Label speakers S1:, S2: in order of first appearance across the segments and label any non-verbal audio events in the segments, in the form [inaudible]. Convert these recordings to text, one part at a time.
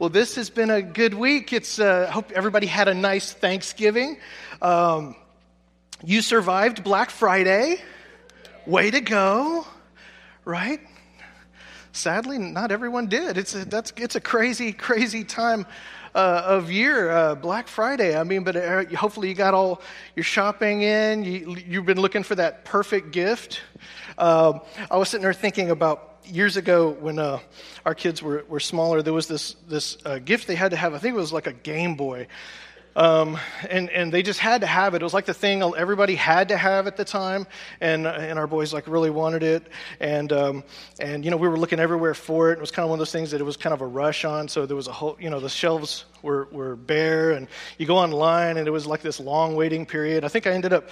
S1: Well, this has been a good week. It's uh, hope everybody had a nice Thanksgiving. Um, you survived Black Friday. Way to go, right? Sadly, not everyone did. It's a, that's, it's a crazy, crazy time uh, of year, uh, Black Friday. I mean, but uh, hopefully you got all your shopping in. You, you've been looking for that perfect gift. Um, I was sitting there thinking about years ago when uh, our kids were, were smaller, there was this, this uh, gift they had to have. I think it was like a Game Boy. Um, and, and they just had to have it. It was like the thing everybody had to have at the time. And, and our boys like really wanted it. And, um, and, you know, we were looking everywhere for it. It was kind of one of those things that it was kind of a rush on. So there was a whole, you know, the shelves were, were bare and you go online and it was like this long waiting period. I think I ended up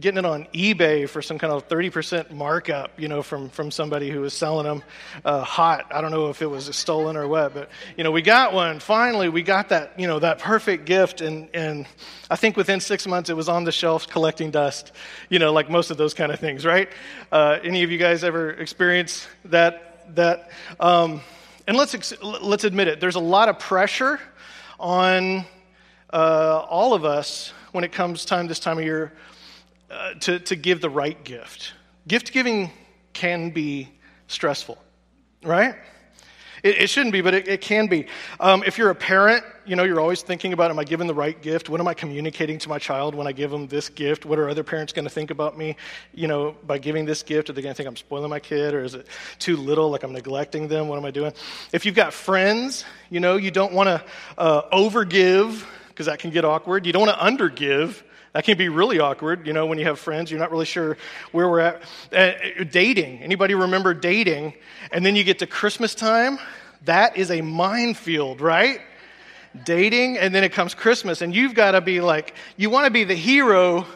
S1: getting it on eBay for some kind of 30% markup, you know, from, from somebody who was selling them uh, hot. I don't know if it was stolen or what, but, you know, we got one. Finally, we got that, you know, that perfect gift. And, and I think within six months, it was on the shelf collecting dust, you know, like most of those kind of things, right? Uh, any of you guys ever experience that? that um, and let's, ex- let's admit it, there's a lot of pressure on uh, all of us when it comes time this time of year uh, to, to give the right gift. Gift giving can be stressful, right? It, it shouldn't be, but it, it can be. Um, if you're a parent, you know, you're always thinking about, am I giving the right gift? What am I communicating to my child when I give them this gift? What are other parents going to think about me, you know, by giving this gift? Are they going to think I'm spoiling my kid or is it too little, like I'm neglecting them? What am I doing? If you've got friends, you know, you don't want to uh, overgive because that can get awkward. You don't want to undergive that can be really awkward, you know, when you have friends, you're not really sure where we're at. Uh, dating. Anybody remember dating? And then you get to Christmas time? That is a minefield, right? Dating, and then it comes Christmas, and you've got to be like, you want to be the hero,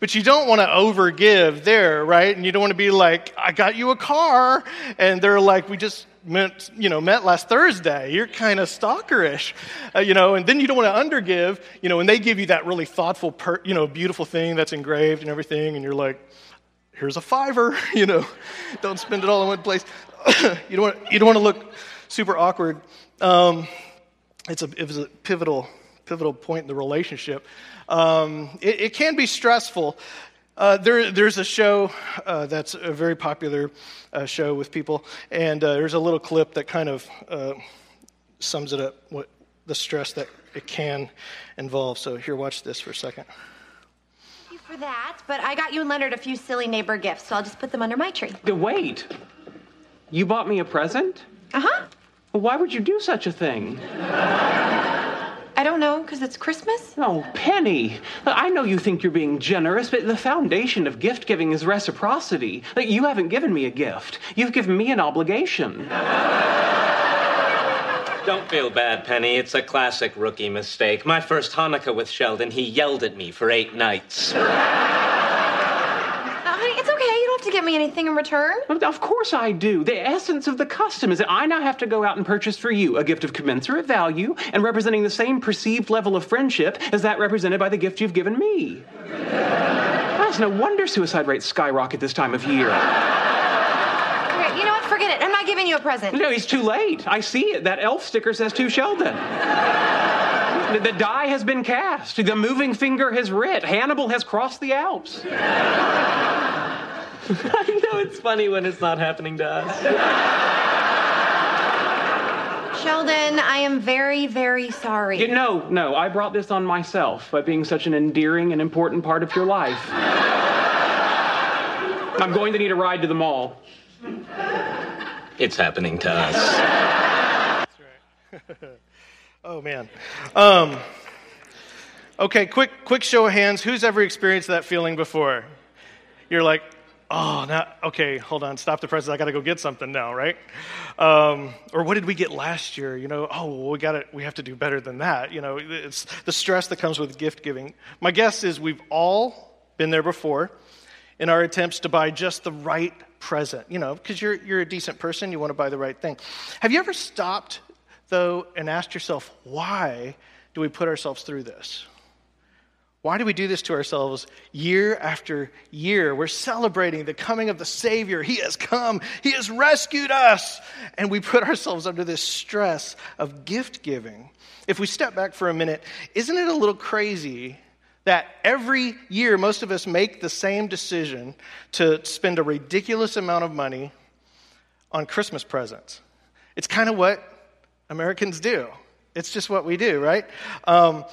S1: but you don't want to overgive there, right? And you don't want to be like, I got you a car, and they're like, we just you know, met last Thursday. You're kind of stalkerish, uh, you know, and then you don't want to undergive, you know, and they give you that really thoughtful, per, you know, beautiful thing that's engraved and everything, and you're like, here's a fiver, [laughs] you know, don't spend it all in one place. [coughs] you, don't want, you don't want to look super awkward. Um, it's a, it was a pivotal, pivotal point in the relationship. Um, it, it can be stressful. Uh, there, there's a show uh, that's a very popular uh, show with people, and uh, there's a little clip that kind of uh, sums it up, what the stress that it can involve. So here, watch this for a second.
S2: Thank you for that, but I got you and Leonard a few silly neighbor gifts, so I'll just put them under my tree.
S3: The Wait, you bought me a present?
S2: Uh huh.
S3: Why would you do such a thing?
S2: I don't know, because it's Christmas?
S3: Oh, Penny. I know you think you're being generous, but the foundation of gift giving is reciprocity. Like, you haven't given me a gift, you've given me an obligation.
S4: Don't feel bad, Penny. It's a classic rookie mistake. My first Hanukkah with Sheldon, he yelled at me for eight nights
S2: to get me anything in return?
S3: Of course I do. The essence of the custom is that I now have to go out and purchase for you a gift of commensurate value and representing the same perceived level of friendship as that represented by the gift you've given me. well, it's no wonder suicide rates skyrocket this time of year.
S2: Okay, you know what? Forget it. I'm not giving you a present.
S3: No, it's too late. I see it. That elf sticker says to Sheldon. the die has been cast. The moving finger has writ. Hannibal has crossed the Alps. [laughs]
S4: I know it's funny when it's not happening to us.
S2: Sheldon, I am very, very sorry.
S3: You, no, no, I brought this on myself by being such an endearing and important part of your life. I'm going to need a ride to the mall.
S4: It's happening to us.
S1: That's [laughs] right. oh, man. Um, okay, quick, quick show of hands. Who's ever experienced that feeling before? You're like, oh, now, okay, hold on, stop the presses. I got to go get something now, right? Um, or what did we get last year? You know, oh, well, we got to, we have to do better than that. You know, it's the stress that comes with gift giving. My guess is we've all been there before in our attempts to buy just the right present. You know, because you're you're a decent person, you want to buy the right thing. Have you ever stopped though and asked yourself why do we put ourselves through this? Why do we do this to ourselves year after year? We're celebrating the coming of the Savior. He has come, He has rescued us. And we put ourselves under this stress of gift giving. If we step back for a minute, isn't it a little crazy that every year most of us make the same decision to spend a ridiculous amount of money on Christmas presents? It's kind of what Americans do. It's just what we do, right? Um,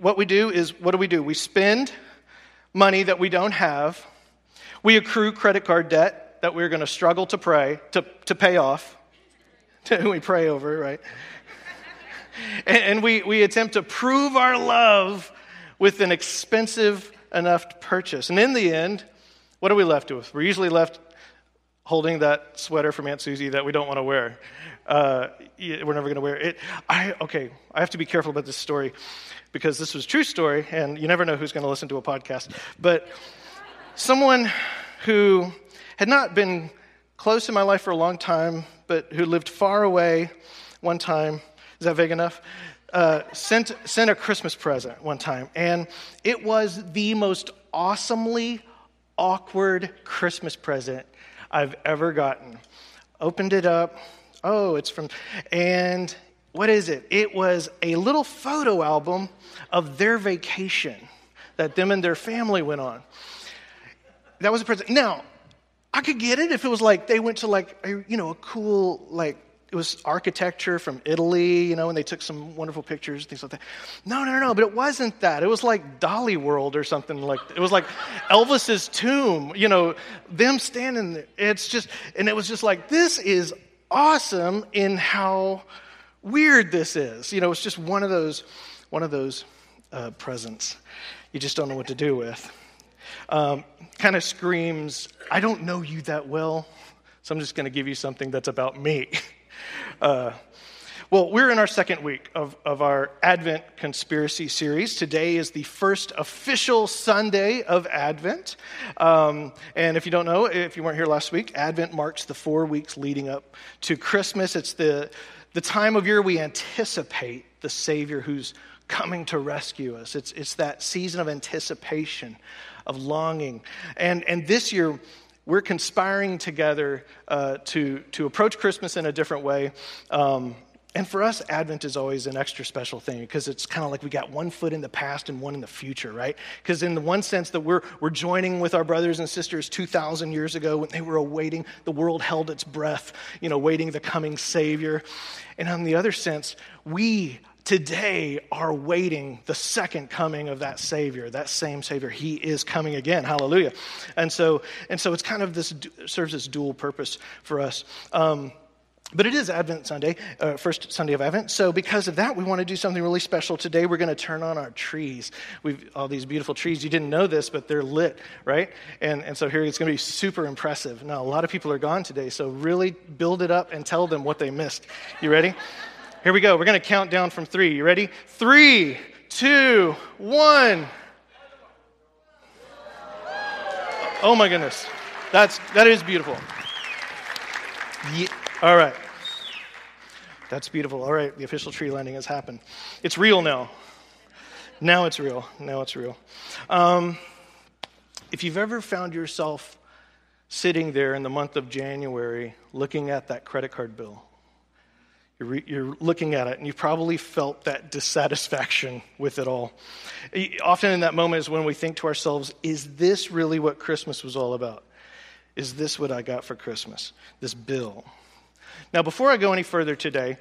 S1: what we do is, what do we do? We spend money that we don't have. We accrue credit card debt that we're going to struggle to pray to, to pay off. [laughs] we pray over, right? [laughs] and, and we, we attempt to prove our love with an expensive enough purchase. And in the end, what are we left with? We're usually left holding that sweater from Aunt Susie that we don't want to wear. Uh, we're never going to wear it. I, okay, I have to be careful about this story because this was true story, and you never know who's going to listen to a podcast. But someone who had not been close in my life for a long time, but who lived far away one time, is that vague enough? Uh, sent, sent a Christmas present one time, and it was the most awesomely awkward Christmas present I've ever gotten. Opened it up, Oh, it's from, and what is it? It was a little photo album of their vacation that them and their family went on. That was a present. Now, I could get it if it was like they went to like a, you know a cool like it was architecture from Italy, you know, and they took some wonderful pictures, things like that. No, no, no, but it wasn't that. It was like Dolly World or something like. It was like Elvis's tomb, you know, them standing there. It's just, and it was just like this is awesome in how weird this is. You know, it's just one of those, one of those uh, presents you just don't know what to do with. Um, kind of screams, I don't know you that well, so I'm just going to give you something that's about me. [laughs] Uh, well, we're in our second week of, of our Advent conspiracy series. Today is the first official Sunday of Advent. Um, and if you don't know, if you weren't here last week, Advent marks the four weeks leading up to Christmas. It's the, the time of year we anticipate the Savior who's coming to rescue us. It's, it's that season of anticipation, of longing. And, and this year, we're conspiring together uh, to, to approach Christmas in a different way. Um, and for us, Advent is always an extra special thing because it's kind of like we got one foot in the past and one in the future, right? Because in the one sense that we're, we're joining with our brothers and sisters 2,000 years ago when they were awaiting, the world held its breath, you know, waiting the coming Savior. And on the other sense, we today are waiting the second coming of that Savior, that same Savior. He is coming again. Hallelujah. And so, and so it's kind of this serves this dual purpose for us. Um, but it is Advent Sunday, uh, first Sunday of Advent. So, because of that, we want to do something really special today. We're going to turn on our trees. We've all these beautiful trees. You didn't know this, but they're lit, right? And, and so here it's going to be super impressive. Now, a lot of people are gone today, so really build it up and tell them what they missed. You ready? Here we go. We're going to count down from three. You ready? Three, two, one. Oh my goodness. That's, that is beautiful. Yeah. All right. That's beautiful. All right, the official tree landing has happened. It's real now. Now it's real. Now it's real. Um, if you've ever found yourself sitting there in the month of January looking at that credit card bill, you're, re- you're, looking at it and you've probably felt that dissatisfaction with it all. Often in that moment is when we think to ourselves, is this really what Christmas was all about? Is this what I got for Christmas? This bill. Now, before I go any further today,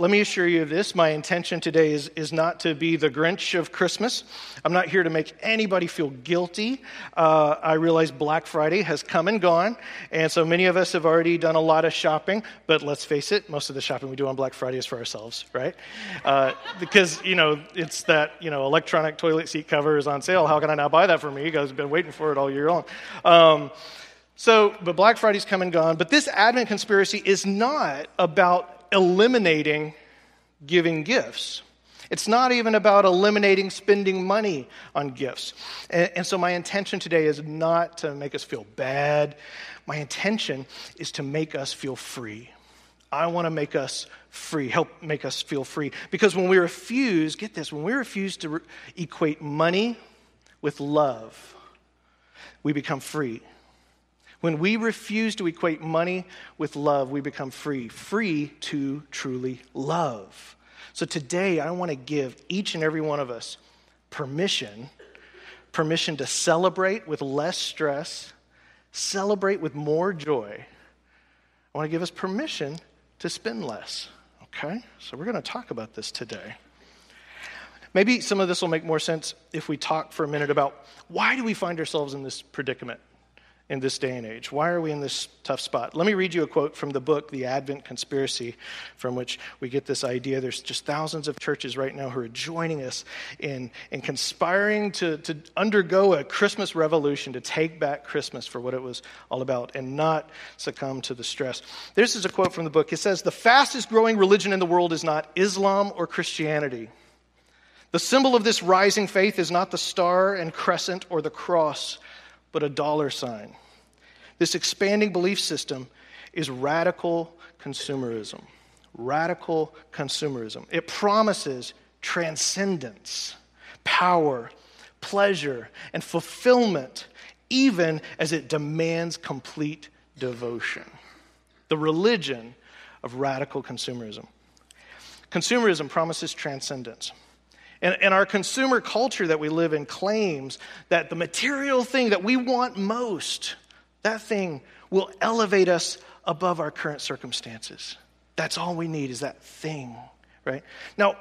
S1: let me assure you of this. My intention today is, is not to be the Grinch of Christmas. I'm not here to make anybody feel guilty. Uh, I realize Black Friday has come and gone, and so many of us have already done a lot of shopping, but let's face it, most of the shopping we do on Black Friday is for ourselves, right? Uh, because, you know, it's that, you know, electronic toilet seat cover is on sale. How can I not buy that for me? You guys have been waiting for it all year long. Um, so, but Black Friday's come and gone. But this Advent conspiracy is not about eliminating giving gifts. It's not even about eliminating spending money on gifts. And, and, so, my intention today is not to make us feel bad. My intention is to make us feel free. I want to make us free, help make us feel free. Because when we refuse, get this, when we refuse to re- equate money with love, we become free. When we refuse to equate money with love, we become free, free to truly love. So today, I want to give each and every one of us permission permission to celebrate with less stress, celebrate with more joy. I want to give us permission to spend less. Okay? So we're going to talk about this today. Maybe some of this will make more sense if we talk for a minute about why do we find ourselves in this predicament? In this day and age? Why are we in this tough spot? Let me read you a quote from the book, The Advent Conspiracy, from which we get this idea. There's just thousands of churches right now who are joining us in, in conspiring to, to undergo a Christmas revolution, to take back Christmas for what it was all about and not succumb to the stress. This is a quote from the book. It says, The fastest growing religion in the world is not Islam or Christianity. The symbol of this rising faith is not the star and crescent or the cross but a dollar sign. This expanding belief system is radical consumerism. Radical consumerism. It promises transcendence, power, pleasure, and fulfillment, even as it demands complete devotion. The religion of radical consumerism. Consumerism promises transcendence. And, and our consumer culture that we live in claims that the material thing that we want most, that thing will elevate us above our current circumstances. That's all we need is that thing, right? Now,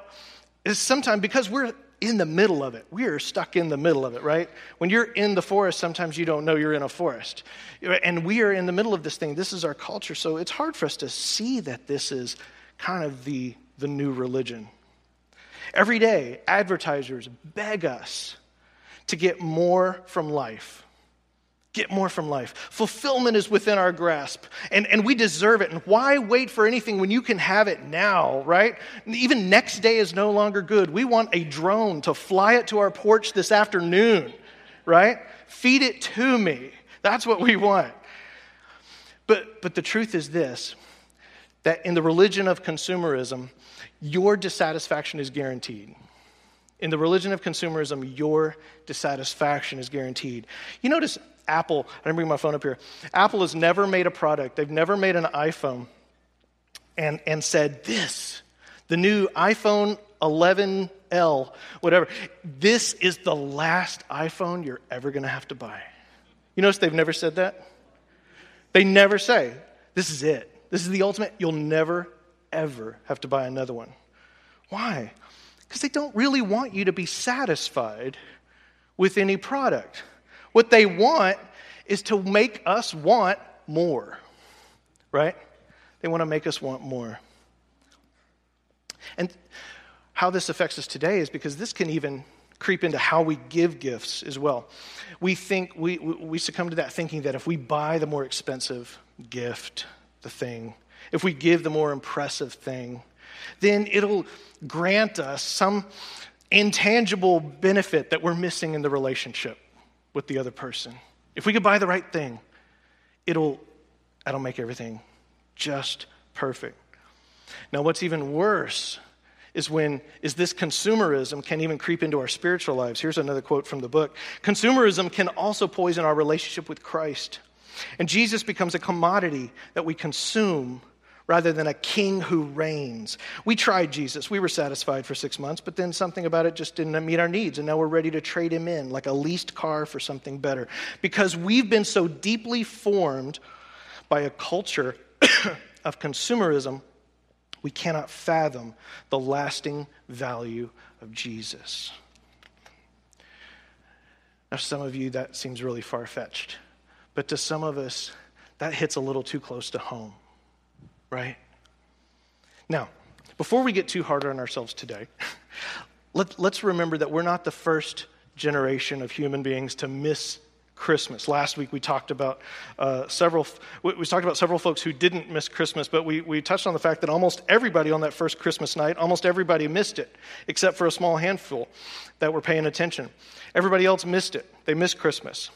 S1: sometimes because we're in the middle of it. We are stuck in the middle of it, right? When you're in the forest, sometimes you don't know you're in a forest. And we are in the middle of this thing. This is our culture. So it's hard for us to see that this is kind of the, the new religion. Every day, advertisers beg us to get more from life. Get more from life. Fulfillment is within our grasp, and, and we deserve it. And why wait for anything when you can have it now, right? Even next day is no longer good. We want a drone to fly it to our porch this afternoon, right? Feed it to me. That's what we want. But, but the truth is this that in the religion of consumerism, your dissatisfaction is guaranteed. In the religion of consumerism, your dissatisfaction is guaranteed. You notice Apple, I didn't bring my phone up here. Apple has never made a product, they've never made an iPhone and, and said, This, the new iPhone 11L, whatever, this is the last iPhone you're ever going to have to buy. You notice they've never said that? They never say, This is it. This is the ultimate. You'll never ever have to buy another one. Why? Because they don't really want you to be satisfied with any product. What they want is to make us want more, right? They want to make us want more. And how this affects us today is because this can even creep into how we give gifts as well. We think, we, we succumb to that thinking that if we buy the more expensive gift, the thing, if we give the more impressive thing, then it'll grant us some intangible benefit that we're missing in the relationship with the other person. If we could buy the right thing, it'll, that'll make everything just perfect. Now, what's even worse is when is this consumerism can even creep into our spiritual lives. Here's another quote from the book. Consumerism can also poison our relationship with Christ. And Jesus becomes a commodity that we consume rather than a king who reigns. We tried Jesus. We were satisfied for six months, but then something about it just didn't meet our needs. And now we're ready to trade him in like a leased car for something better. Because we've been so deeply formed by a culture [coughs] of consumerism, we cannot fathom the lasting value of Jesus. Now, some of you, that seems really far fetched. But to some of us, that hits a little too close to home right? Now, before we get too hard on ourselves today, [laughs] let, let's remember that we're not the first generation of human beings to miss Christmas. Last week we talked about uh, several. We, we talked about several folks who didn't miss Christmas, but we, we touched on the fact that almost everybody on that first Christmas night, almost everybody missed it, except for a small handful that were paying attention. Everybody else missed it. They missed Christmas.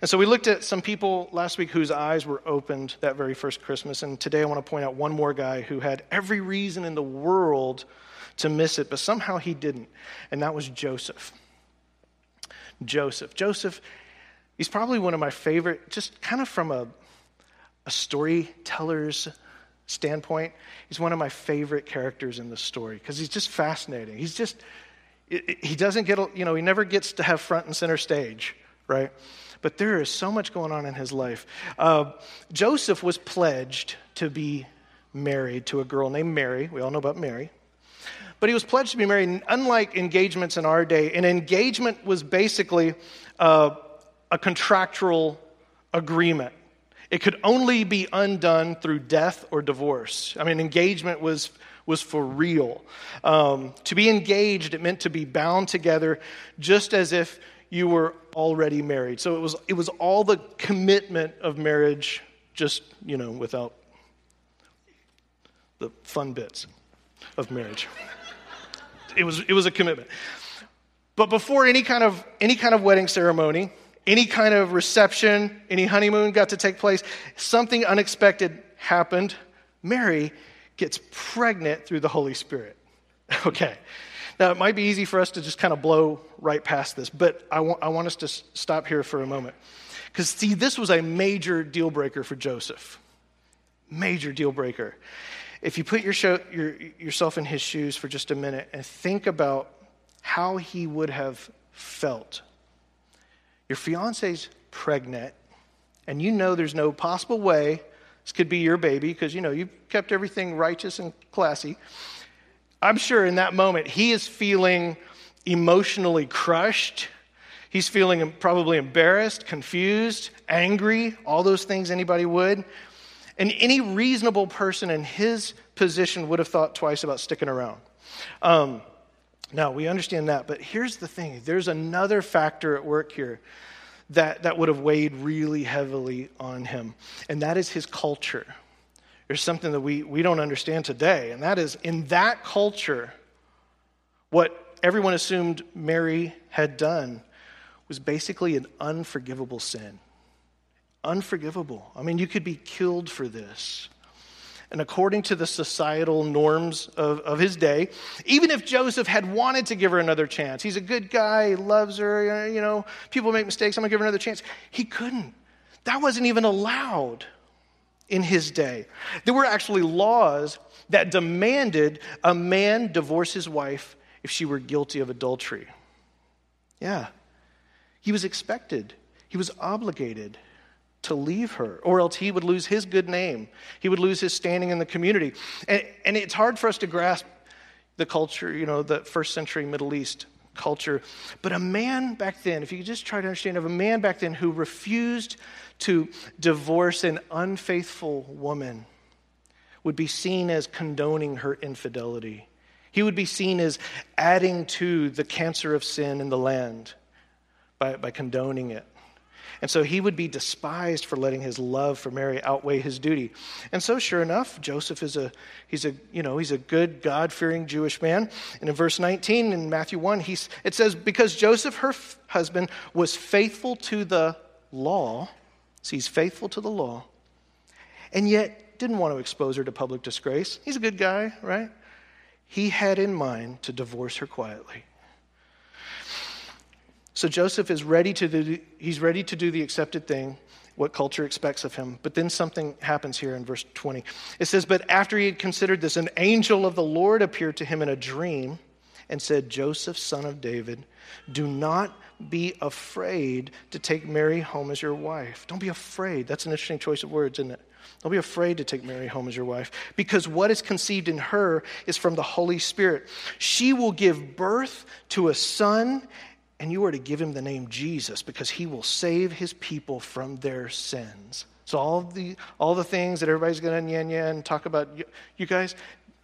S1: And so we looked at some people last week whose eyes were opened that very first Christmas. And today I want to point out one more guy who had every reason in the world to miss it, but somehow he didn't. And that was Joseph. Joseph. Joseph, he's probably one of my favorite, just kind of from a, a storyteller's standpoint, he's one of my favorite characters in the story because he's just fascinating. He's just, he doesn't get, you know, he never gets to have front and center stage, right? But there is so much going on in his life. Uh, Joseph was pledged to be married to a girl named Mary. We all know about Mary. But he was pledged to be married. unlike engagements in our day, an engagement was basically uh, a contractual agreement. It could only be undone through death or divorce. I mean, engagement was, was for real. Um, to be engaged, it meant to be bound together just as if you were already married. So it was, it was all the commitment of marriage, just, you know, without the fun bits of marriage. it, was, it was a commitment. But before any kind of, any kind of wedding ceremony, any kind of reception, any honeymoon got to take place, something unexpected happened. Mary gets pregnant through the Holy Spirit. [laughs] Okay. Now, it might be easy for us to just kind of blow right past this, but I want, I want us to stop here for a moment. Because, see, this was a major deal breaker for Joseph. Major deal breaker if you put your show, your, yourself in his shoes for just a minute and think about how he would have felt. Your fiance's pregnant, and you know there's no possible way this could be your baby because you know you've kept everything righteous and classy. I'm sure in that moment he is feeling emotionally crushed. He's feeling probably embarrassed, confused, angry, all those things anybody would. And any reasonable person in his position would have thought twice about sticking around. Um, now, we understand that, but here's the thing there's another factor at work here that, that would have weighed really heavily on him, and that is his culture. There's something that we, we don't understand today, and that is in that culture, what everyone assumed Mary had done was basically an unforgivable sin unforgivable. I mean, you could be killed for this. And according to the societal norms of, of his day, even if Joseph had wanted to give her another chance, he's a good guy, he loves her, you know, people make mistakes, I'm gonna give her another chance. He couldn't. That wasn't even allowed in his day. There were actually laws that demanded a man divorce his wife if she were guilty of adultery. Yeah. He was expected, he was obligated to leave her, or else he would lose his good name. He would lose his standing in the community. And, and it's hard for us to grasp the culture, you know, the first century Middle East culture. But a man back then, if you just try to understand, of a man back then who refused to divorce an unfaithful woman would be seen as condoning her infidelity. He would be seen as adding to the cancer of sin in the land by, by condoning it. And so he would be despised for letting his love for Mary outweigh his duty. And so sure enough, Joseph is a he's a you know, he's a good God-fearing Jewish man. And in verse 19 in Matthew 1, he's, it says because Joseph her f- husband was faithful to the law, so he's faithful to the law. And yet didn't want to expose her to public disgrace. He's a good guy, right? He had in mind to divorce her quietly. So Joseph is ready to do, he's ready to do the accepted thing, what culture expects of him. But then something happens here in verse 20. It says, But after he had considered this, an angel of the Lord appeared to him in a dream and said, Joseph, son of David, do not be afraid to take Mary home as your wife. Don't be afraid. That's an interesting choice of words, isn't it? Don't be afraid to take Mary home as your wife, because what is conceived in her is from the Holy Spirit. She will give birth to a son and you are to give him the name Jesus because he will save his people from their sins. So, all the, all the things that everybody's going to yen and talk about, you, you guys,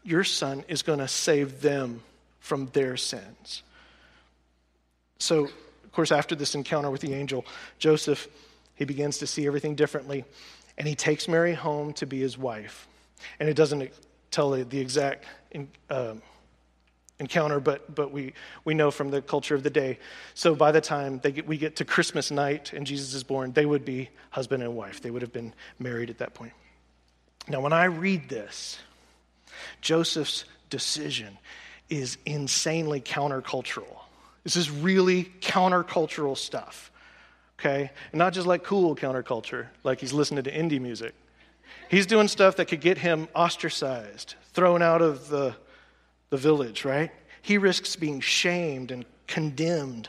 S1: your son is going to save them from their sins. So, of course, after this encounter with the angel, Joseph, he begins to see everything differently, and he takes Mary home to be his wife. And it doesn't tell the exact uh, encounter, but, but we, we know from the culture of the day. So by the time get, we get to Christmas night and Jesus is born, they would be husband and wife. They would have been married at that point. Now, when I read this, Joseph's decision is insanely countercultural. This is really countercultural stuff. Okay? And not just like cool counterculture, like he's listening to indie music. He's doing stuff that could get him ostracized, thrown out of the, the village, right? He risks being shamed and condemned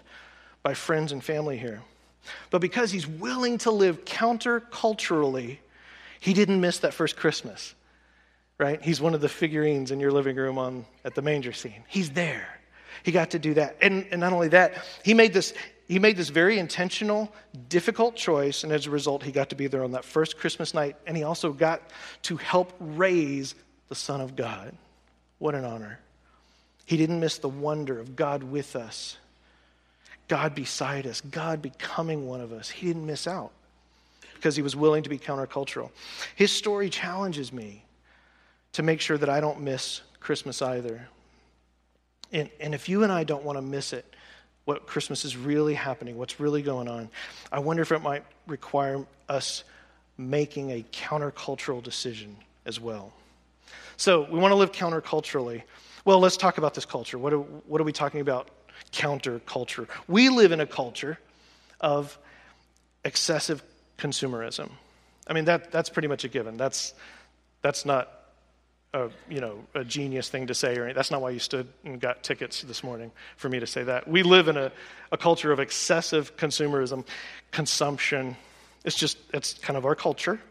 S1: by friends and family here. But because he's willing to live counterculturally, he didn't miss that first Christmas, right? He's one of the figurines in your living room on, at the manger scene. He's there. He got to do that. And, and not only that, he made, this, he made this very intentional, difficult choice, and as a result, he got to be there on that first Christmas night, and he also got to help raise the Son of God. What an honor. He didn't miss the wonder of God with us, God beside us, God becoming one of us. He didn't miss out because he was willing to be countercultural. His story challenges me to make sure that I don't miss Christmas either. And, and if you and I don't want to miss it, what Christmas is really happening, what's really going on, I wonder if it might require us making a countercultural decision as well. So we want to live counterculturally. Well, let's talk about this culture. What are, what are we talking about? Counterculture. We live in a culture of excessive consumerism. I mean, that, that's pretty much a given. That's, that's not a, you know, a genius thing to say, or anything. that's not why you stood and got tickets this morning for me to say that. We live in a, a culture of excessive consumerism, consumption. It's just, it's kind of our culture.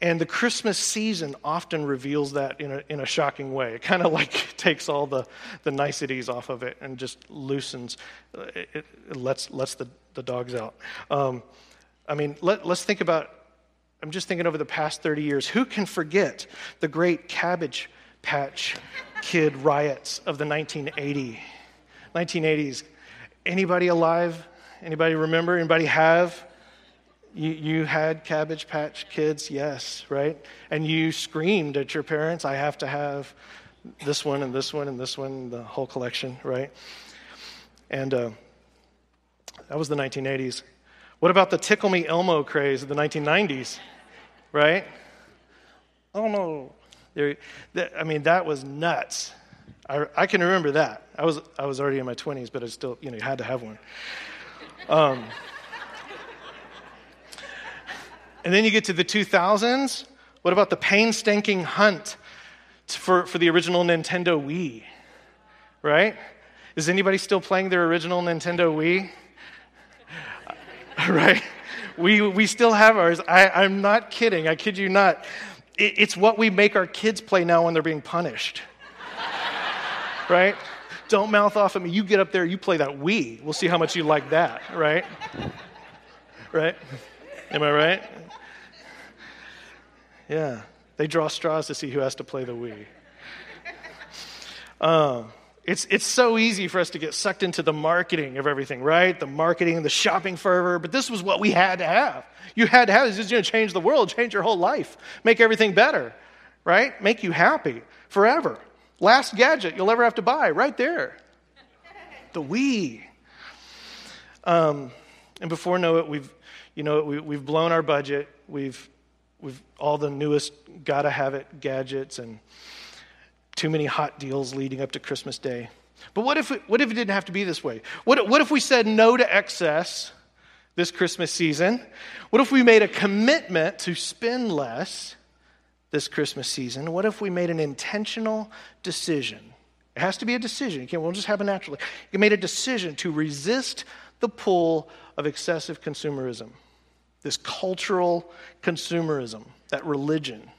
S1: And the Christmas season often reveals that in a, in a shocking way. It kind of like [laughs] takes all the, the niceties off of it and just loosens, it, it lets, lets the, the dogs out. Um, I mean, let, let's think about I'm just thinking over the past 30 years, who can forget the great Cabbage Patch Kid riots of the 1980, 1980s? Anybody alive? Anybody remember? Anybody have? You, you had Cabbage Patch Kids, yes, right? And you screamed at your parents, I have to have this one and this one and this one, the whole collection, right? And uh, that was the 1980s. What about the Tickle Me Elmo craze of the 1990s? right? Oh no. I mean, that was nuts. I, I, can remember that. I was, I was already in my 20s, but I still, you know, you had to have one. Um, and then you get to the 2000s. What about the painstaking hunt for, for the original Nintendo Wii? Right? Is anybody still playing their original Nintendo Wii? [laughs] right? We, we still have ours. I, I'm not kidding. I kid you not. It, it's what we make our kids play now when they're being punished. [laughs] right? Don't mouth off at me. You get up there, you play that Wii. We'll see how much you like that, right? Right? Am I right? Yeah. They draw straws to see who has to play the Wii. Um, it's, it's so easy for us to get sucked into the marketing of everything, right? The marketing, the shopping fervor, but this was what we had to have. You had to have this. This is going to change the world, change your whole life, make everything better, right? Make you happy forever. Last gadget you'll ever have to buy, right there. The Wii. Um, and before know it, we've, you know, we, we've blown our budget. We've, we've all the newest gotta have it gadgets and too many hot deals leading up to Christmas Day. But what if, it, what if it didn't have to be this way? What, what if we said no to excess this Christmas season? What if we made a commitment to spend less this Christmas season? What if we made an intentional decision? It has to be a decision. It won't just happen naturally. You made a decision to resist the pull of excessive consumerism, this cultural consumerism, that religion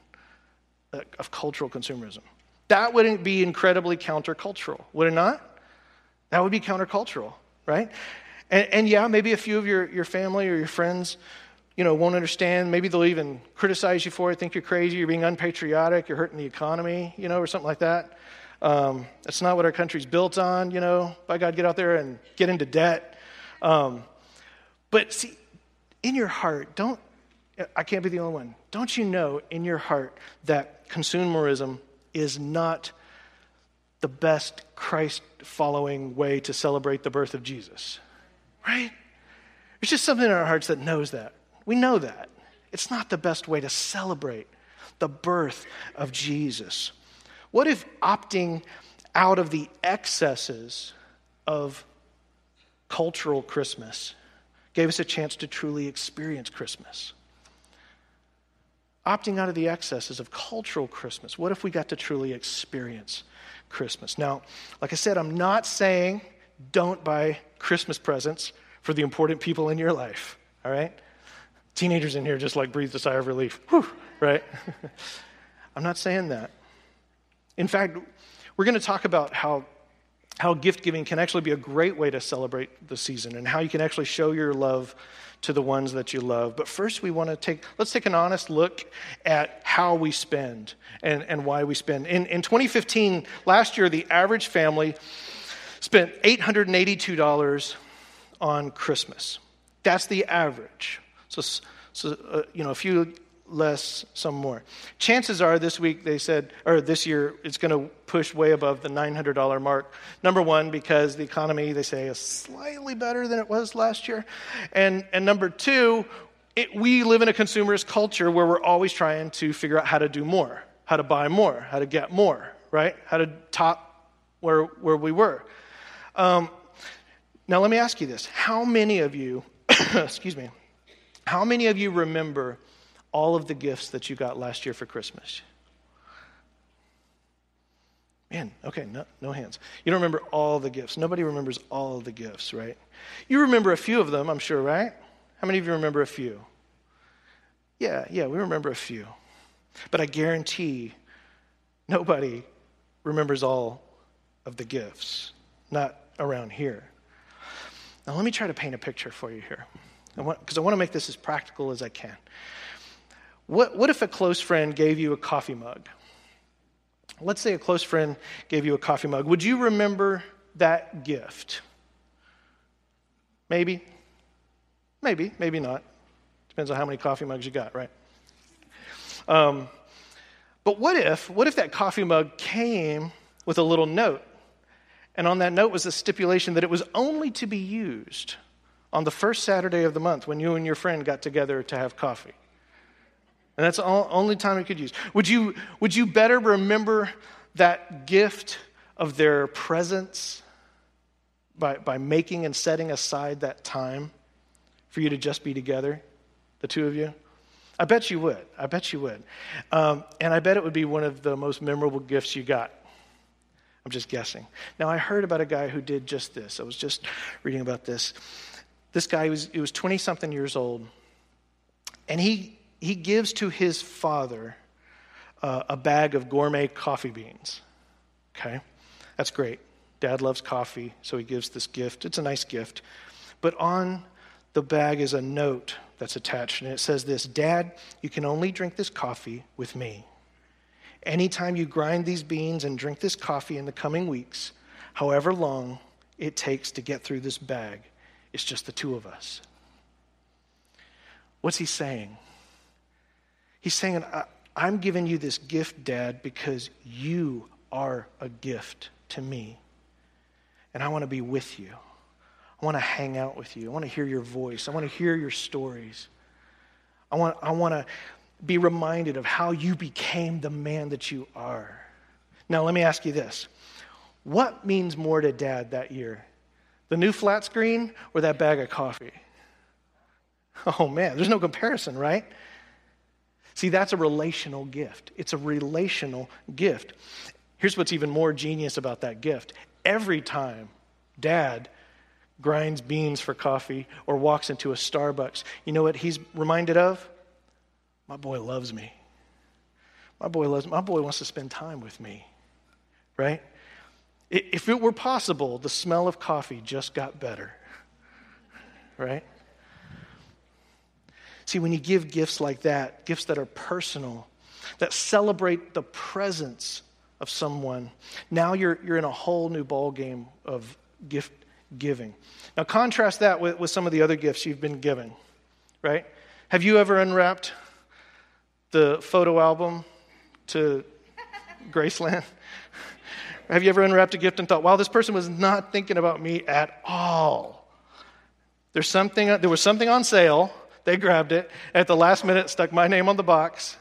S1: uh, of cultural consumerism. That wouldn't be incredibly countercultural, would it not? That would be countercultural, right? And, and, yeah, maybe a few of your, your family or your friends, you know, won't understand. Maybe they'll even criticize you for it, think you're crazy, you're being unpatriotic, you're hurting the economy, you know, or something like that. Um, that's not what our country's built on, you know. By God, get out there and get into debt. Um, but see, in your heart, don't, I can't be the only one. Don't you know in your heart that consumerism is not the best Christ following way to celebrate the birth of Jesus. Right? There's just something in our hearts that knows that. We know that. It's not the best way to celebrate the birth of Jesus. What if opting out of the excesses of cultural Christmas, gave us a chance to truly experience Christmas. Opting out of the excesses of cultural Christmas, what if we got to truly experience Christmas? Now, like I said, I'm not saying don't buy Christmas presents for the important people in your life, all right? Teenagers in here just like breathed a sigh of relief, Whew, right? [laughs] I'm not saying that. In fact, we're going to talk about how, how gift giving can actually be a great way to celebrate the season and how you can actually show your love to the ones that you love. But first, we want to take, let's take an honest look at how we spend and, and why we spend. In, in 2015, last year, the average family spent $882 on Christmas. That's the average. So, so uh, you know, a few less, some more. Chances are this week they said, or this year, it's going to push way above the $900 mark. Number one, because the economy, they say, is slightly better than it was last year. And, and number two, it, we live in a consumerist culture where we're always trying to figure out how to do more, how to buy more, how to get more, right? How to top where, where we were. Um, now, let me ask you this. How many of you, [coughs] excuse me, how many of you remember all of the gifts that you got last year for Christmas? Man, okay, no, no hands. You don't remember all the gifts. Nobody remembers all the gifts, right? You remember a few of them, I'm sure, right? How many of you remember a few? Yeah, yeah, we remember a few. But I guarantee nobody remembers all of the gifts, not around here. Now, let me try to paint a picture for you here, because I, I want to make this as practical as I can. What, what if a close friend gave you a coffee mug? Let's say a close friend gave you a coffee mug. Would you remember that gift? Maybe. Maybe, maybe not. Depends on how many coffee mugs you got, right? Um, but what if, what if that coffee mug came with a little note? And on that note was a stipulation that it was only to be used on the first Saturday of the month when you and your friend got together to have coffee. And that's the only time you could use. Would you, would you better remember that gift of their presence by, by making and setting aside that time for you to just be together, the two of you? I bet you would. I bet you would. Um, and I bet it would be one of the most memorable gifts you got. I'm just guessing. Now, I heard about a guy who did just this. I was just reading about this. This guy, was, he was 20 something years old, and he he gives to his father uh, a bag of gourmet coffee beans. Okay? That's great. Dad loves coffee, so he gives this gift. It's a nice gift. But on the bag is a note that's attached, and it says this Dad, you can only drink this coffee with me. Anytime you grind these beans and drink this coffee in the coming weeks, however long it takes to get through this bag, it's just the two of us. What's he saying? He's saying, I'm giving you this gift, Dad, because you are a gift to me. And I want to be with you. I want to hang out with you. I want to hear your voice. I want to hear your stories. I want, I want to be reminded of how you became the man that you are. Now, let me ask you this What means more to dad that year? The new flat screen or that bag of coffee? Oh man, there's no comparison, right? See, that's a relational gift. It's a relational gift. Here's what's even more genius about that gift. Every time dad grinds beans for coffee or walks into a Starbucks, you know what he's reminded of? My boy loves me. My boy loves my boy wants to spend time with me. Right? If it were possible, the smell of coffee just got better. Right? See, when you give gifts like that, gifts that are personal, that celebrate the presence of someone, now you're, you're in a whole new ball game of gift giving. Now, contrast that with, with some of the other gifts you've been given, right? Have you ever unwrapped the photo album to Graceland? [laughs] Have you ever unwrapped a gift and thought, wow, this person was not thinking about me at all? There's something, there was something on sale they grabbed it. At the last minute, stuck my name on the box,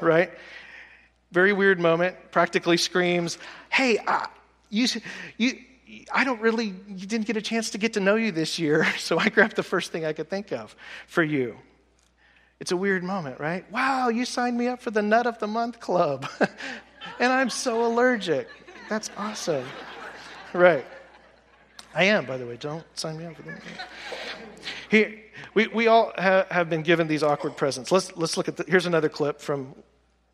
S1: right? Very weird moment. Practically screams, Hey, uh, you, you, I don't really, you didn't get a chance to get to know you this year, [laughs] so I grabbed the first thing I could think of for you. It's a weird moment, right? Wow, you signed me up for the Nut of the Month Club, [laughs] and I'm so allergic. That's awesome. Right. I am, by the way. Don't sign me up for that. Here, we, we all ha- have been given these awkward presents. Let's, let's look at the, here's another clip from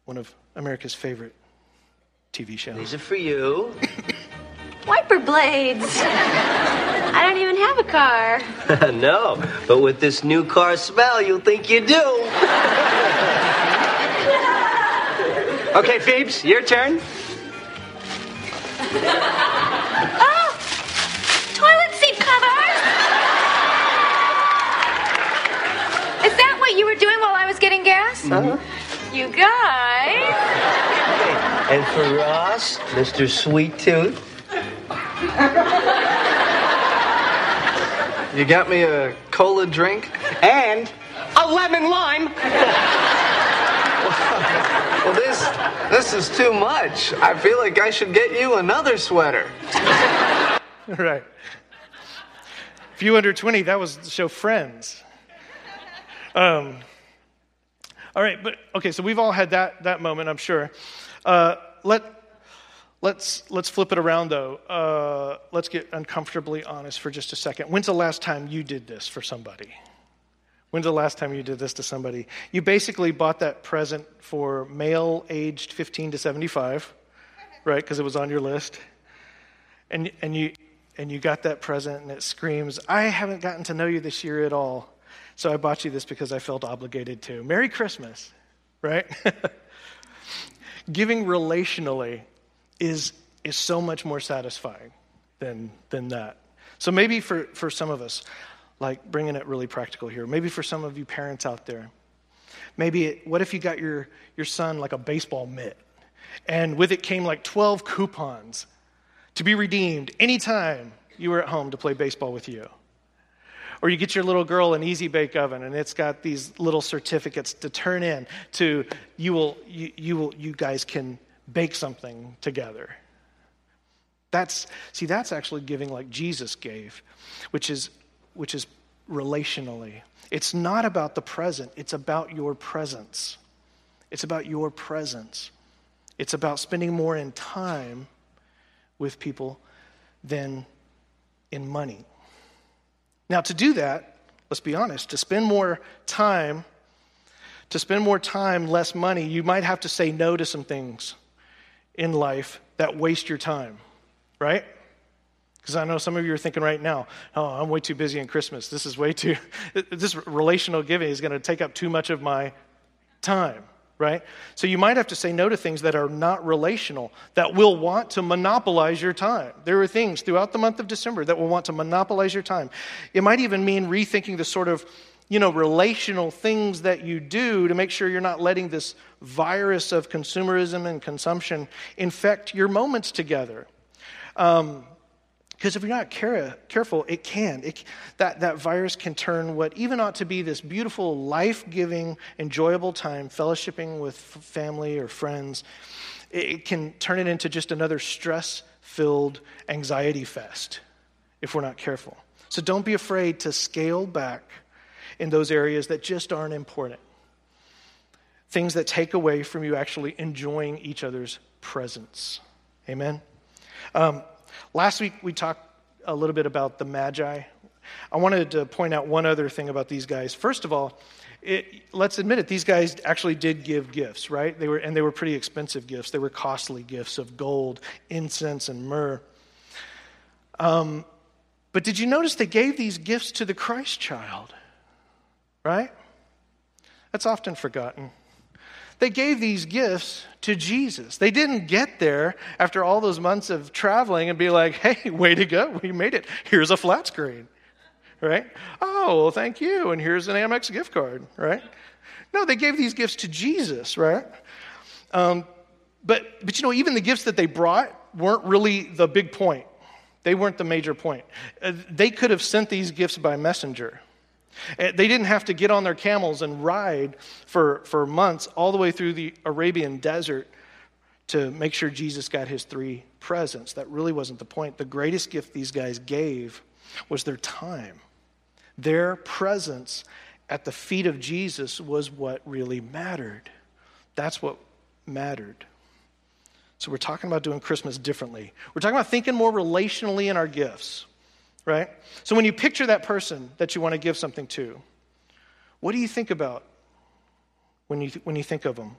S1: one of America's favorite TV shows.
S5: These are for you. [coughs]
S2: Wiper blades. I don't even have a car. [laughs]
S5: no, but with this new car smell, you'll think you do. [laughs]
S3: Okay, Phoebes, your turn. [laughs]
S2: I was getting?
S5: Uh-huh.
S2: You guys.
S5: And for Ross, Mr. Sweet Tooth.
S6: You got me a cola drink?
S3: And a lemon lime.
S6: Well, this this is too much. I feel like I should get you another sweater.
S1: right. If you under 20, that was the show Friends. Um, all right, but okay, so we've all had that, that moment, I'm sure. Uh, let, let's, let's flip it around, though. Uh, let's get uncomfortably honest for just a second. When's the last time you did this for somebody? When's the last time you did this to somebody? You basically bought that present for male aged 15 to 75, right? Because it was on your list. And, and, you, and you got that present and it screams, I haven't gotten to know you this year at all. So I bought you this because I felt obligated to. Merry Christmas, right? [laughs] Giving relationally is, is so much more satisfying than, than that. So maybe for, for some of us, like bringing it really practical here, maybe for some of you parents out there, maybe it, what if you got your, your son like a baseball mitt and with it came like 12 coupons to be redeemed anytime you were at home to play baseball with you. Or you get your little girl an easy bake oven and it's got these little certificates to turn in to you will you, you will you guys can bake something together. That's see that's actually giving like Jesus gave, which is which is relationally. It's not about the present, it's about your presence. It's about your presence. It's about spending more in time with people than in money. Now, to do that, let's be honest, to spend more time, to spend more time, less money, you might have to say no to some things in life that waste your time, right? Because I know some of you are thinking right now, oh, I'm way too busy in Christmas. This is way too, [laughs] this relational giving is going to take up too much of my time, right? So you might have to say no to things that are not relational, that will want to monopolize your time. There are things throughout the month of December that will want to monopolize your time. It might even mean rethinking the sort of you know, relational things that you do to make sure you're not letting this virus of consumerism and consumption infect your moments together. Um, because if you're not care, careful, it can. It, that, that virus can turn what even ought to be this beautiful, life giving, enjoyable time, fellowshipping with family or friends, it, it can turn it into just another stress filled anxiety fest if we're not careful. So don't be afraid to scale back in those areas that just aren't important. Things that take away from you actually enjoying each other's presence. Amen? Um, Last week we talked a little bit about the Magi. I wanted to point out one other thing about these guys. First of all, it, let's admit it, these guys actually did give gifts, right? They were, and they were pretty expensive gifts. They were costly gifts of gold, incense, and myrrh. Um, but did you notice they gave these gifts to the Christ child? Right? That's often forgotten. They gave these gifts to Jesus. They didn't get there after all those months of traveling and be like, hey, [laughs] way to go, we made it. Here's a flat screen, right? Oh, well, thank you, and here's an Amex gift card, right? No, they gave these gifts to Jesus, right? Um, but, but you know, even the gifts that they brought weren't really the big point. They weren't the major point. Uh, they could have sent these gifts by messenger. Uh, they didn't have to get on their camels and ride for, for months all the way through the Arabian desert to make sure Jesus got his three presents. That really wasn't the point. The greatest gift these guys gave was their time. Their presence at the feet of Jesus was what really mattered. That's what mattered. So we're talking about doing Christmas differently. We're talking about thinking more relationally in our gifts, right? So when you picture that person that you want to give something to, what do you think about when you, when you think of them?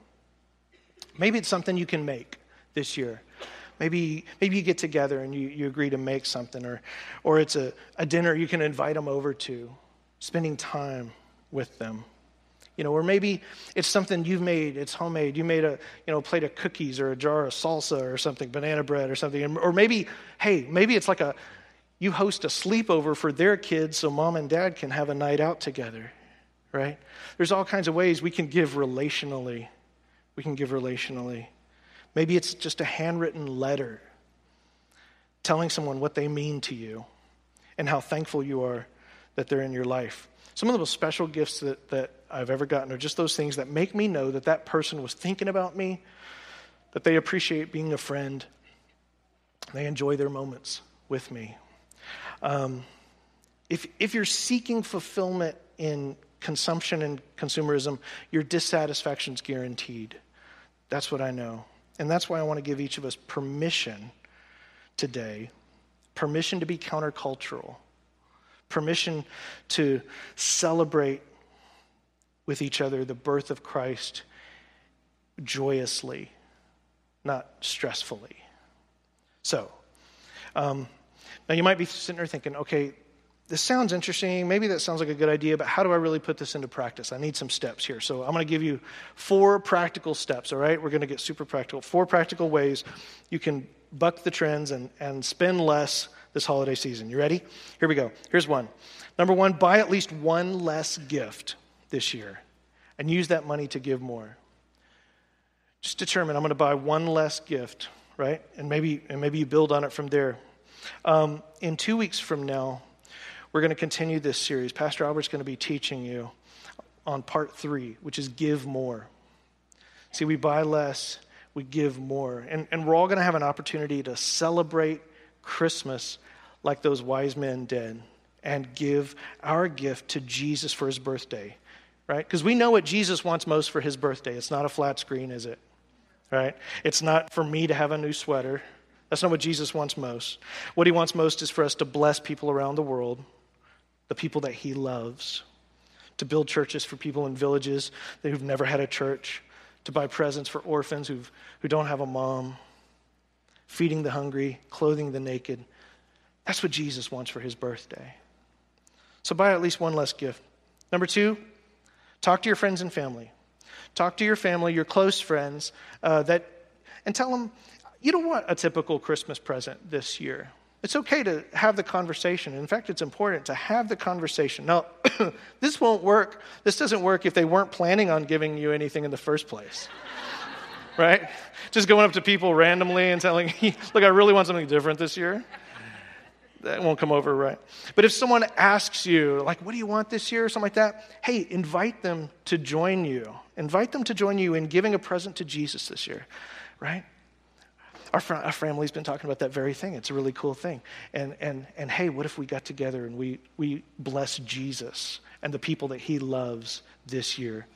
S1: Maybe it's something you can make this year. Maybe, maybe you get together and you, you agree to make something, or, or it's a, a dinner you can invite them over to, spending time with them. You know, or maybe it's something you've made, it's homemade. You made a, you know, plate of cookies or a jar of salsa or something, banana bread or something. Or maybe, hey, maybe it's like a, you host a sleepover for their kids so mom and dad can have a night out together, right? There's all kinds of ways we can give relationally. We can give relationally. Maybe it's just a handwritten letter telling someone what they mean to you and how thankful you are that they're in your life. Some of the most special gifts that, that I've ever gotten are just those things that make me know that that person was thinking about me, that they appreciate being a friend, they enjoy their moments with me. Um, if, if you're seeking fulfillment in consumption and consumerism, your dissatisfaction is guaranteed. That's what I know. And that's why I want to give each of us permission today permission to be countercultural, permission to celebrate with each other the birth of Christ joyously, not stressfully. So, um, now you might be sitting there thinking, okay, this sounds interesting. Maybe that sounds like a good idea, but how do I really put this into practice? I need some steps here. So I'm going to give you four practical steps, all right? We're going to get super practical. Four practical ways you can buck the trends and, and spend less this holiday season. You ready? Here we go. Here's one. Number one, buy at least one less gift this year and use that money to give more. Just determine I'm going to buy one less gift, right? And maybe, and maybe you build on it from there. Um, in two weeks from now, we're going to continue this series. Pastor Albert's going to be teaching you on part three, which is give more. See, we buy less, we give more. And, and we're all going to have an opportunity to celebrate Christmas like those wise men did and give our gift to Jesus for his birthday, right? Because we know what Jesus wants most for his birthday. It's not a flat screen, is it? Right? It's not for me to have a new sweater. That's not what Jesus wants most. What he wants most is for us to bless people around the world the people that he loves, to build churches for people in villages who've never had a church, to buy presents for orphans who've, who don't have a mom, feeding the hungry, clothing the naked. That's what Jesus wants for his birthday. So buy at least one less gift. Number two, talk to your friends and family. Talk to your family, your close friends, uh, that, and tell them you don't want a typical Christmas present this year. It's okay to have the conversation. In fact, it's important to have the conversation. Now, [coughs] this won't work. This doesn't work if they weren't planning on giving you anything in the first place. [laughs] right? Just going up to people randomly and telling, [laughs] look, I really want something different this year. That won't come over right. But if someone asks you, like, what do you want this year, or something like that, hey, invite them to join you. Invite them to join you in giving a present to Jesus this year, right? Our, our family's been talking about that very thing. It's a really cool thing. And, and, and hey, what if we got together and we, we bless Jesus and the people that he loves this year?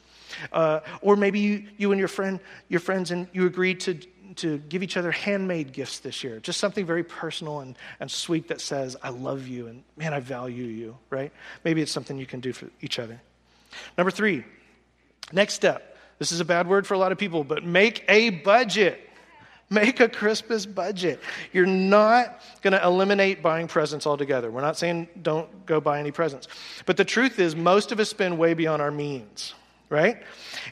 S1: Uh, or maybe you, you and your friend, your friends, and you agreed to, to give each other handmade gifts this year. Just something very personal and, and sweet that says, I love you and man, I value you, right? Maybe it's something you can do for each other. Number three, next step. This is a bad word for a lot of people, but make a budget. Make a Christmas budget. You're not going to eliminate buying presents altogether. We're not saying don't go buy any presents. But the truth is, most of us spend way beyond our means, right?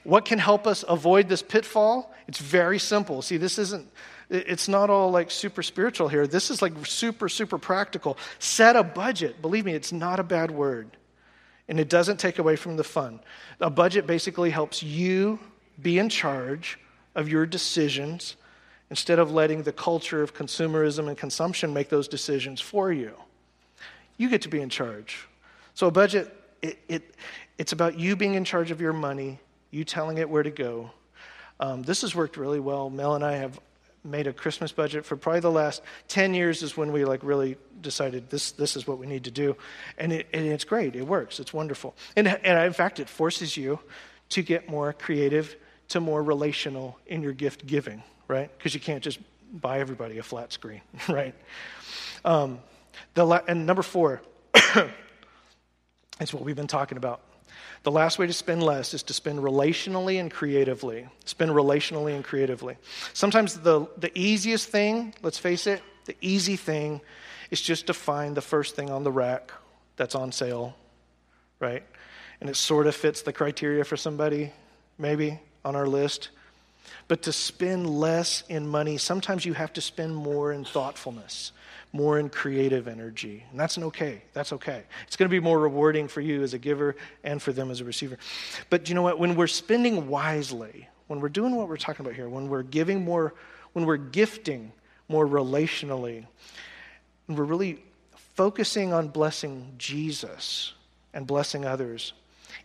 S1: What can help us avoid this pitfall? It's very simple. See, this isn't, it's not all like super spiritual here. This is like super, super practical. Set a budget. Believe me, it's not a bad word. And it doesn't take away from the fun. A budget basically helps you be in charge of your decisions instead of letting the culture of consumerism and consumption make those decisions for you. You get to be in charge. So a budget, it, it it's about you being in charge of your money, you telling it where to go. Um, this has worked really well. Mel and I have made a Christmas budget for probably the last 10 years is when we like really decided this, this is what we need to do. And, it, and it's great. It works. It's wonderful. And, and in fact, it forces you to get more creative, to more relational in your gift giving, right? Because you can't just buy everybody a flat screen, [laughs] right? Um, the la- and number four [coughs] is what we've been talking about. The last way to spend less is to spend relationally and creatively. Spend relationally and creatively. Sometimes the, the easiest thing, let's face it, the easy thing is just to find the first thing on the rack that's on sale, right? And it sort of fits the criteria for somebody, maybe, on our list. But to spend less in money, sometimes you have to spend more in thoughtfulness more in creative energy. And that's an okay. That's okay. It's going to be more rewarding for you as a giver and for them as a receiver. But you know what? When we're spending wisely, when we're doing what we're talking about here, when we're giving more, when we're gifting more relationally, and we're really focusing on blessing Jesus and blessing others,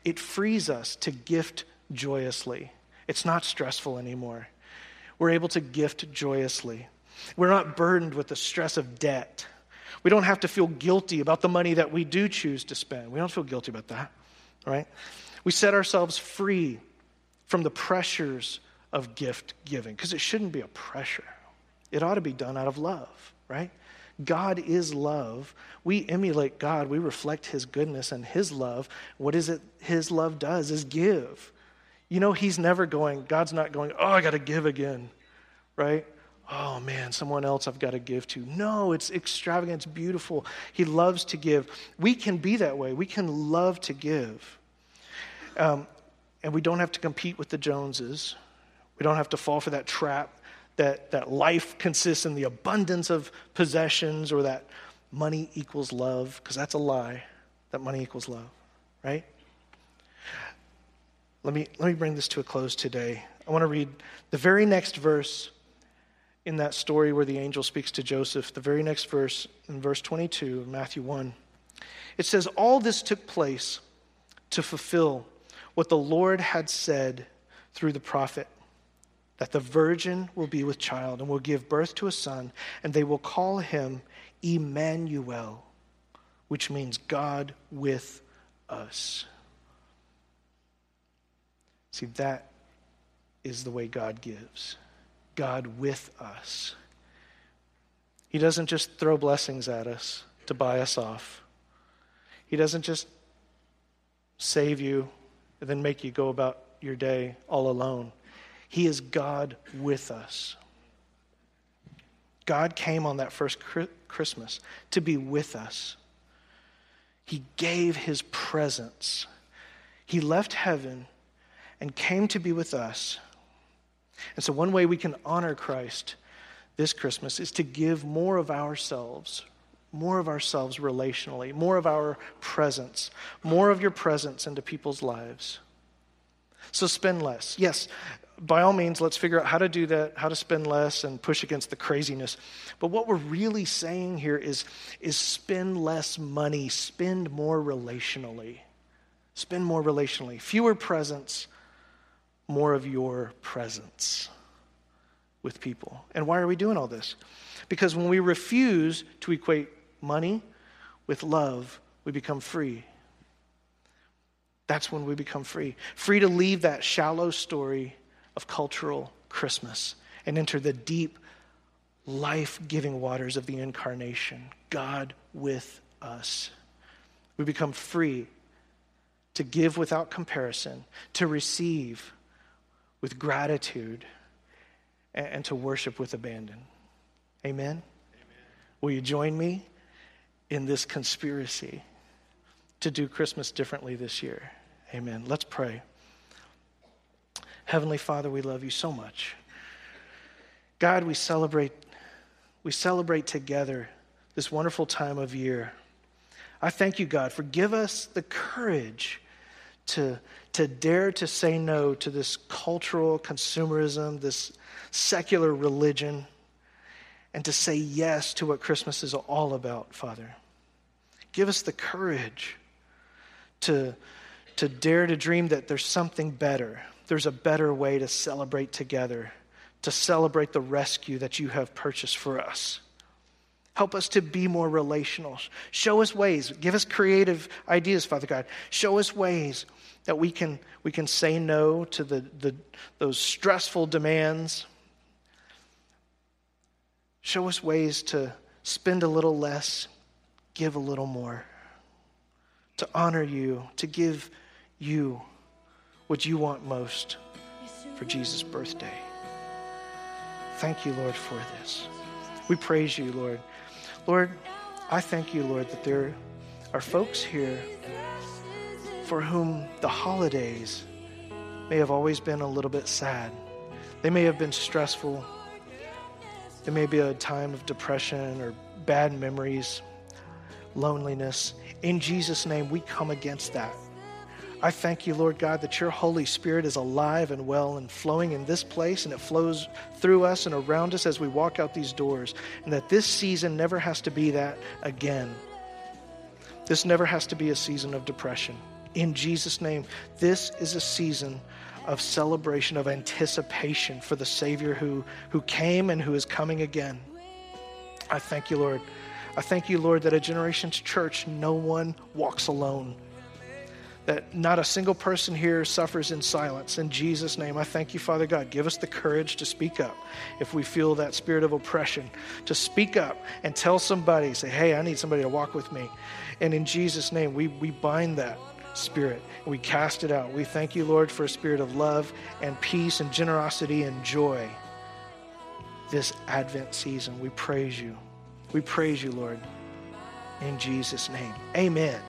S1: it frees us to gift joyously. It's not stressful anymore. We're able to gift joyously. We're not burdened with the stress of debt. We don't have to feel guilty about the money that we do choose to spend. We don't feel guilty about that, right? We set ourselves free from the pressures of gift giving because it shouldn't be a pressure. It ought to be done out of love, right? God is love. We emulate God. We reflect His goodness and His love. What is it His love does is give. You know, He's never going, God's not going, oh, I got to give again, right? oh man, someone else I've got to give to. No, it's extravagant, it's beautiful. He loves to give. We can be that way. We can love to give. Um, and we don't have to compete with the Joneses. We don't have to fall for that trap that, that life consists in the abundance of possessions or that money equals love, because that's a lie, that money equals love, right? Let me, let me bring this to a close today. I want to read the very next verse in that story where the angel speaks to Joseph, the very next verse, in verse 22 Matthew 1. It says, All this took place to fulfill what the Lord had said through the prophet that the virgin will be with child and will give birth to a son, and they will call him Emmanuel, which means God with us. See, that is the way God gives. God with us. He doesn't just throw blessings at us to buy us off. He doesn't just save you and then make you go about your day all alone. He is God with us. God came on that first Christmas to be with us. He gave his presence. He left heaven and came to be with us and so, one way we can honor Christ this Christmas is to give more of ourselves, more of ourselves relationally, more of our presence, more of your presence into people's lives. So, spend less. Yes, by all means, let's figure out how to do that, how to spend less and push against the craziness. But what we're really saying here is, is spend less money, spend more relationally. Spend more relationally. Fewer presents, more of your presence with people. And why are we doing all this? Because when we refuse to equate money with love, we become free. That's when we become free. Free to leave that shallow story of cultural Christmas and enter the deep, life giving waters of the incarnation. God with us. We become free to give without comparison, to receive with gratitude and, to worship with abandon. Amen? Amen? Will you join me in this conspiracy to do Christmas differently this year? Amen. Let's pray. Heavenly Father, we love you so much. God, we celebrate we celebrate together this wonderful time of year. I thank you, God, for give us the courage to, to dare to say no to this cultural consumerism, this secular religion, and to say yes to what Christmas is all about, Father. Give us the courage to, to dare to dream that there's something better. There's a better way to celebrate together, to celebrate the rescue that you have purchased for us. Help us to be more relational. Show us ways. Give us creative ideas, Father God. Show us ways that we can, we can say no to the, the, those stressful demands. Show us ways to spend a little less, give a little more, to honor you, to give you what you want most for Jesus' birthday. Thank you, Lord, for this. We praise you, Lord. Lord, I thank you, Lord, that there are folks here for whom the holidays may have always been a little bit sad. They may have been stressful. There may be a time of depression or bad memories, loneliness. In Jesus' name, we come against that. I thank you, Lord God, that your Holy Spirit is alive and well and flowing in this place, and it flows through us and around us as we walk out these doors, and that this season never has to be that again. This never has to be a season of depression. In Jesus' name, this is a season of celebration, of anticipation for the Savior who, who came and who is coming again. I thank you, Lord. I thank you, Lord, that at Generations Church, no one walks alone that not a single person here suffers in silence. In Jesus' name, I thank you, Father God. Give us the courage to speak up if we feel that spirit of oppression, to speak up and tell somebody, say, hey, I need somebody to walk with me. And in Jesus' name, we, we bind that spirit we cast it out. We thank you, Lord, for a spirit of love and peace and generosity and joy this Advent season. We praise you. We praise you, Lord. In Jesus' name. Amen.